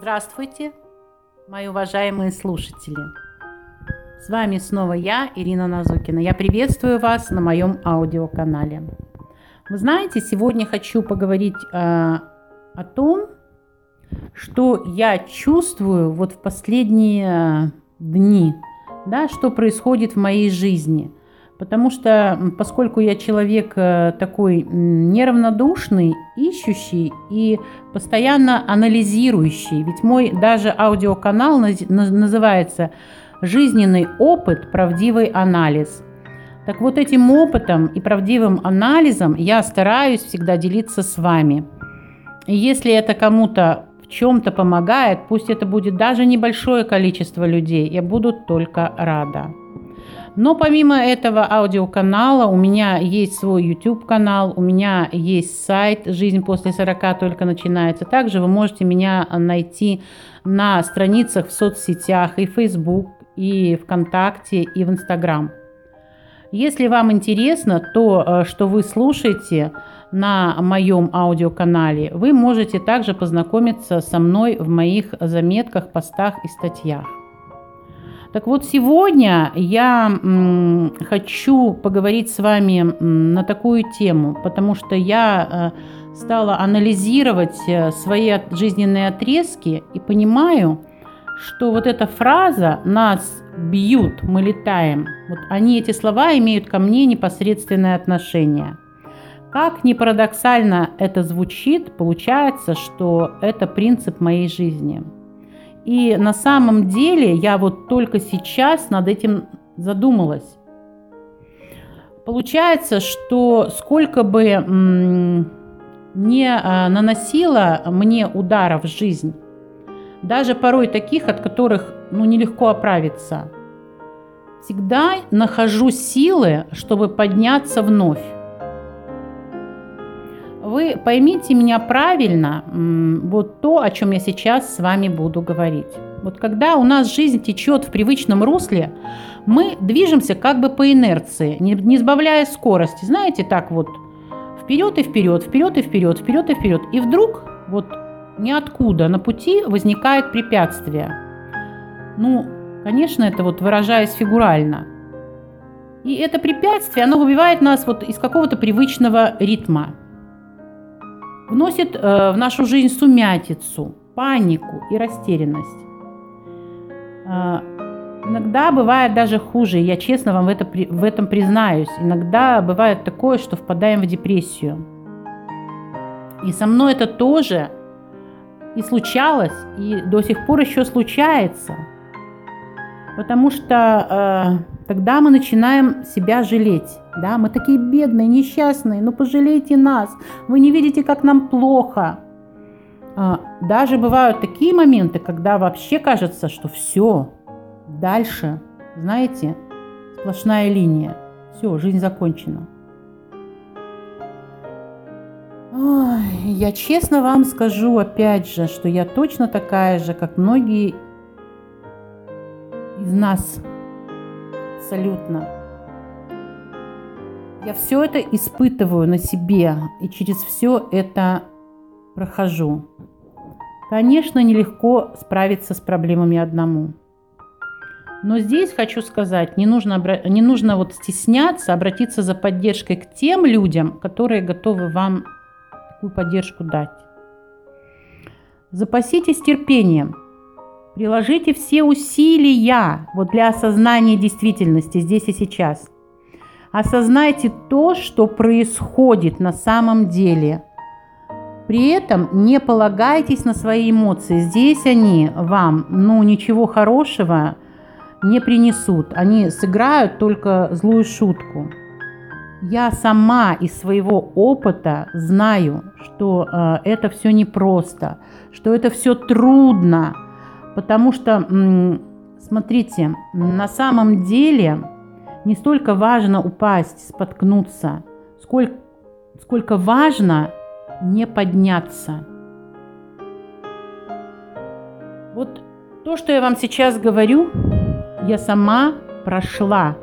Здравствуйте, мои уважаемые слушатели. С вами снова я, Ирина Назукина. Я приветствую вас на моем аудиоканале. Вы знаете, сегодня хочу поговорить э, о том, что я чувствую вот в последние дни, да, что происходит в моей жизни – Потому что, поскольку я человек э, такой неравнодушный, ищущий и постоянно анализирующий, ведь мой даже аудиоканал называется «Жизненный опыт. Правдивый анализ». Так вот этим опытом и правдивым анализом я стараюсь всегда делиться с вами. И если это кому-то в чем-то помогает, пусть это будет даже небольшое количество людей, я буду только рада. Но помимо этого аудиоканала у меня есть свой YouTube-канал, у меня есть сайт «Жизнь после 40 только начинается». Также вы можете меня найти на страницах в соцсетях и Facebook, и ВКонтакте, и в Инстаграм. Если вам интересно то, э, что вы слушаете на моем аудиоканале, вы можете также познакомиться со мной в моих заметках, постах и статьях. Так вот, сегодня я хочу поговорить с вами на такую тему, потому что я э, стала анализировать э, свои жизненные отрезки и понимаю, что вот эта фраза «нас бьют, мы летаем», вот они, эти слова, имеют ко мне непосредственное отношение. Как ни парадоксально это звучит, получается, что это принцип моей жизни – и на самом деле я вот только сейчас над этим задумалась. Получается, что сколько бы не а, наносила мне ударов в жизнь, даже порой таких, от которых ну, нелегко оправиться, всегда нахожу силы, чтобы подняться вновь. Вы поймите меня правильно, вот то, о чем я сейчас с вами буду говорить. Вот когда у нас жизнь течет в привычном русле, мы движемся как бы по инерции, не, не сбавляя скорости. Знаете, так вот, вперед и вперед, вперед и вперед, вперед и вперед. И вдруг вот ниоткуда на пути возникает препятствие. Ну, конечно, это вот выражаясь фигурально. И это препятствие, оно выбивает нас вот из какого-то привычного ритма вносит э, в нашу жизнь сумятицу, панику и растерянность. Э, иногда бывает даже хуже, я честно вам в, это, в этом признаюсь. Иногда бывает такое, что впадаем в депрессию. И со мной это тоже и случалось, и до сих пор еще случается. Потому что э, Тогда мы начинаем себя жалеть. Да? Мы такие бедные, несчастные, ну пожалейте нас. Вы не видите, как нам плохо. А, даже бывают такие моменты, когда вообще кажется, что все, дальше, знаете, сплошная линия. Все, жизнь закончена. Ой, я честно вам скажу опять же, что я точно такая же, как многие из нас абсолютно. Я все это испытываю на себе и через все это прохожу. Конечно, нелегко справиться с проблемами одному. Но здесь хочу сказать, не нужно, не нужно вот стесняться, обратиться за поддержкой к тем людям, которые готовы вам такую поддержку дать. Запаситесь терпением – Приложите все усилия вот для осознания действительности здесь и сейчас. Осознайте то, что происходит на самом деле. При этом не полагайтесь на свои эмоции. Здесь они вам, ну, ничего хорошего не принесут. Они сыграют только злую шутку. Я сама из своего опыта знаю, что э, это все непросто, что это все трудно Потому что, смотрите, на самом деле не столько важно упасть, споткнуться, сколько, сколько важно не подняться. Вот то, что я вам сейчас говорю, я сама прошла.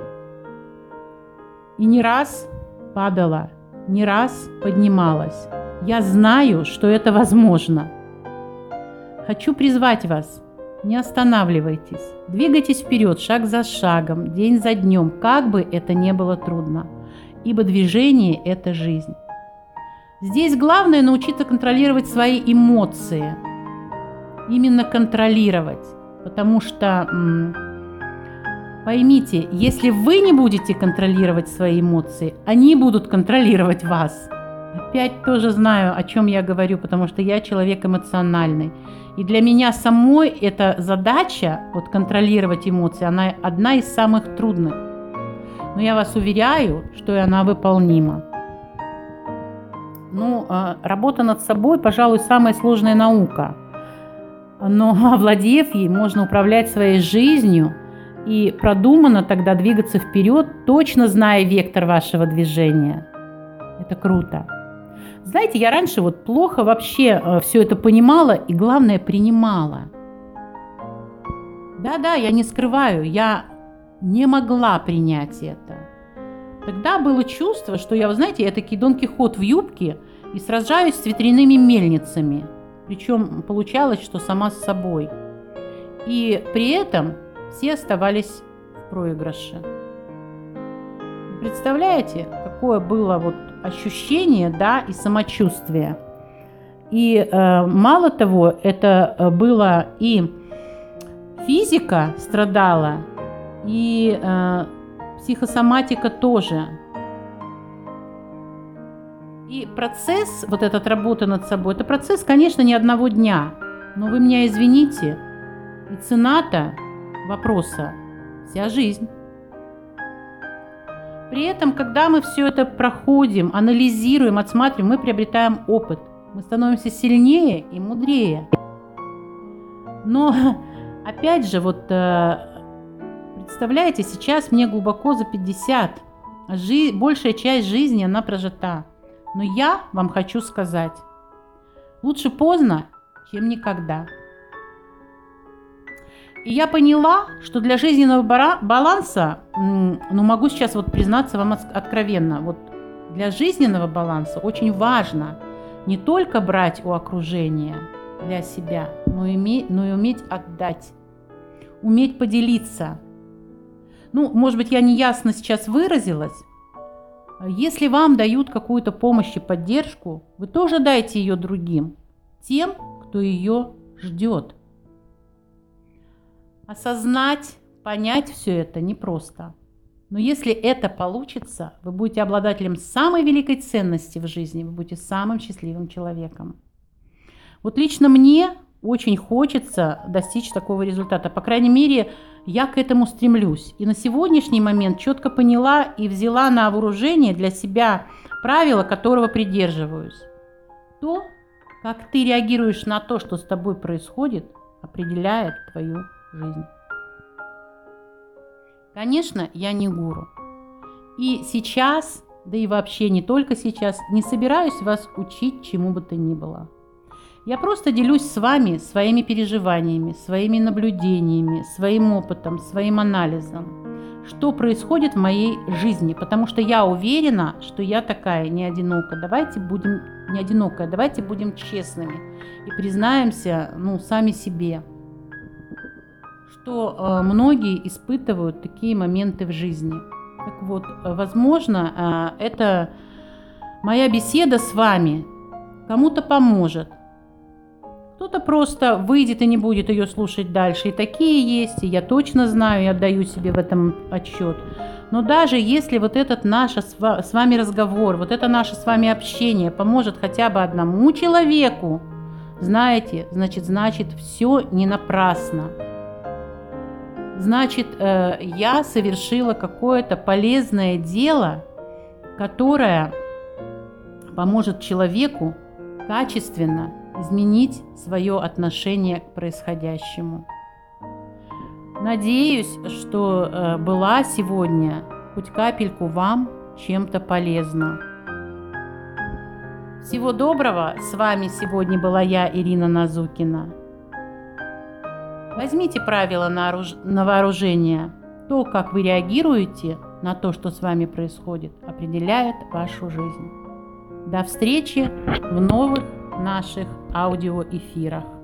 И не раз падала, не раз поднималась. Я знаю, что это возможно – хочу призвать вас. Не останавливайтесь. Двигайтесь вперед, шаг за шагом, день за днем, как бы это ни было трудно. Ибо движение – это жизнь. Здесь главное научиться контролировать свои эмоции. Именно контролировать. Потому что, поймите, если вы не будете контролировать свои эмоции, они будут контролировать вас. Опять тоже знаю, о чем я говорю, потому что я человек эмоциональный. И для меня самой эта задача, вот контролировать эмоции, она одна из самых трудных. Но я вас уверяю, что она выполнима. Ну, а, работа над собой, пожалуй, самая сложная наука. Но овладев ей, можно управлять своей жизнью и продуманно тогда двигаться вперед, точно зная вектор вашего движения. Это круто. Знаете, я раньше вот плохо вообще э, все это понимала и, главное, принимала. Да-да, я не скрываю, я не могла принять это. Тогда было чувство, что я, вы знаете, я таки Дон Кихот в юбке и сражаюсь с ветряными мельницами. Причем получалось, что сама с собой. И при этом все оставались в проигрыше. Представляете, какое было вот ощущение, да, и самочувствие. И э, мало того, это э, было и физика страдала, и э, психосоматика тоже. И процесс, вот этот работы над собой, это процесс, конечно, не одного дня. Но вы меня извините, и цена-то вопроса вся жизнь. При этом, когда мы все это проходим, анализируем, отсматриваем, мы приобретаем опыт. Мы становимся сильнее и мудрее. Но, опять же, вот э, представляете, сейчас мне глубоко за 50. Жи- большая часть жизни, она прожита. Но я вам хочу сказать, лучше поздно, чем никогда. И я поняла, что для жизненного баланса, ну могу сейчас вот признаться вам откровенно, вот для жизненного баланса очень важно не только брать у окружения для себя, но, иметь, но и уметь отдать, уметь поделиться. Ну, может быть, я неясно сейчас выразилась. Если вам дают какую-то помощь и поддержку, вы тоже дайте ее другим, тем, кто ее ждет. Осознать, понять все это непросто. Но если это получится, вы будете обладателем самой великой ценности в жизни, вы будете самым счастливым человеком. Вот лично мне очень хочется достичь такого результата. По крайней мере, я к этому стремлюсь. И на сегодняшний момент четко поняла и взяла на вооружение для себя правило, которого придерживаюсь. То, как ты реагируешь на то, что с тобой происходит, определяет твою жизнь. Конечно, я не гуру. И сейчас, да и вообще не только сейчас, не собираюсь вас учить чему бы то ни было. Я просто делюсь с вами своими переживаниями, своими наблюдениями, своим опытом, своим анализом, что происходит в моей жизни, потому что я уверена, что я такая не одинока. Давайте будем не одинокая, давайте будем честными и признаемся, ну, сами себе что э, многие испытывают такие моменты в жизни. Так вот, возможно, э, это моя беседа с вами кому-то поможет. Кто-то просто выйдет и не будет ее слушать дальше. И такие есть, и я точно знаю, и отдаю себе в этом отчет. Но даже если вот этот наш с вами разговор, вот это наше с вами общение поможет хотя бы одному человеку, знаете, значит, значит, все не напрасно значит, э, я совершила какое-то полезное дело, которое поможет человеку качественно изменить свое отношение к происходящему. Надеюсь, что э, была сегодня хоть капельку вам чем-то полезна. Всего доброго! С вами сегодня была я, Ирина Назукина. Возьмите правила на, оруж... на вооружение. То, как вы реагируете на то, что с вами происходит, определяет вашу жизнь. До встречи в новых наших аудиоэфирах.